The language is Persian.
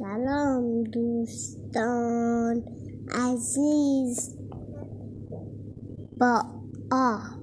سلام دوستان عزیز. با آ.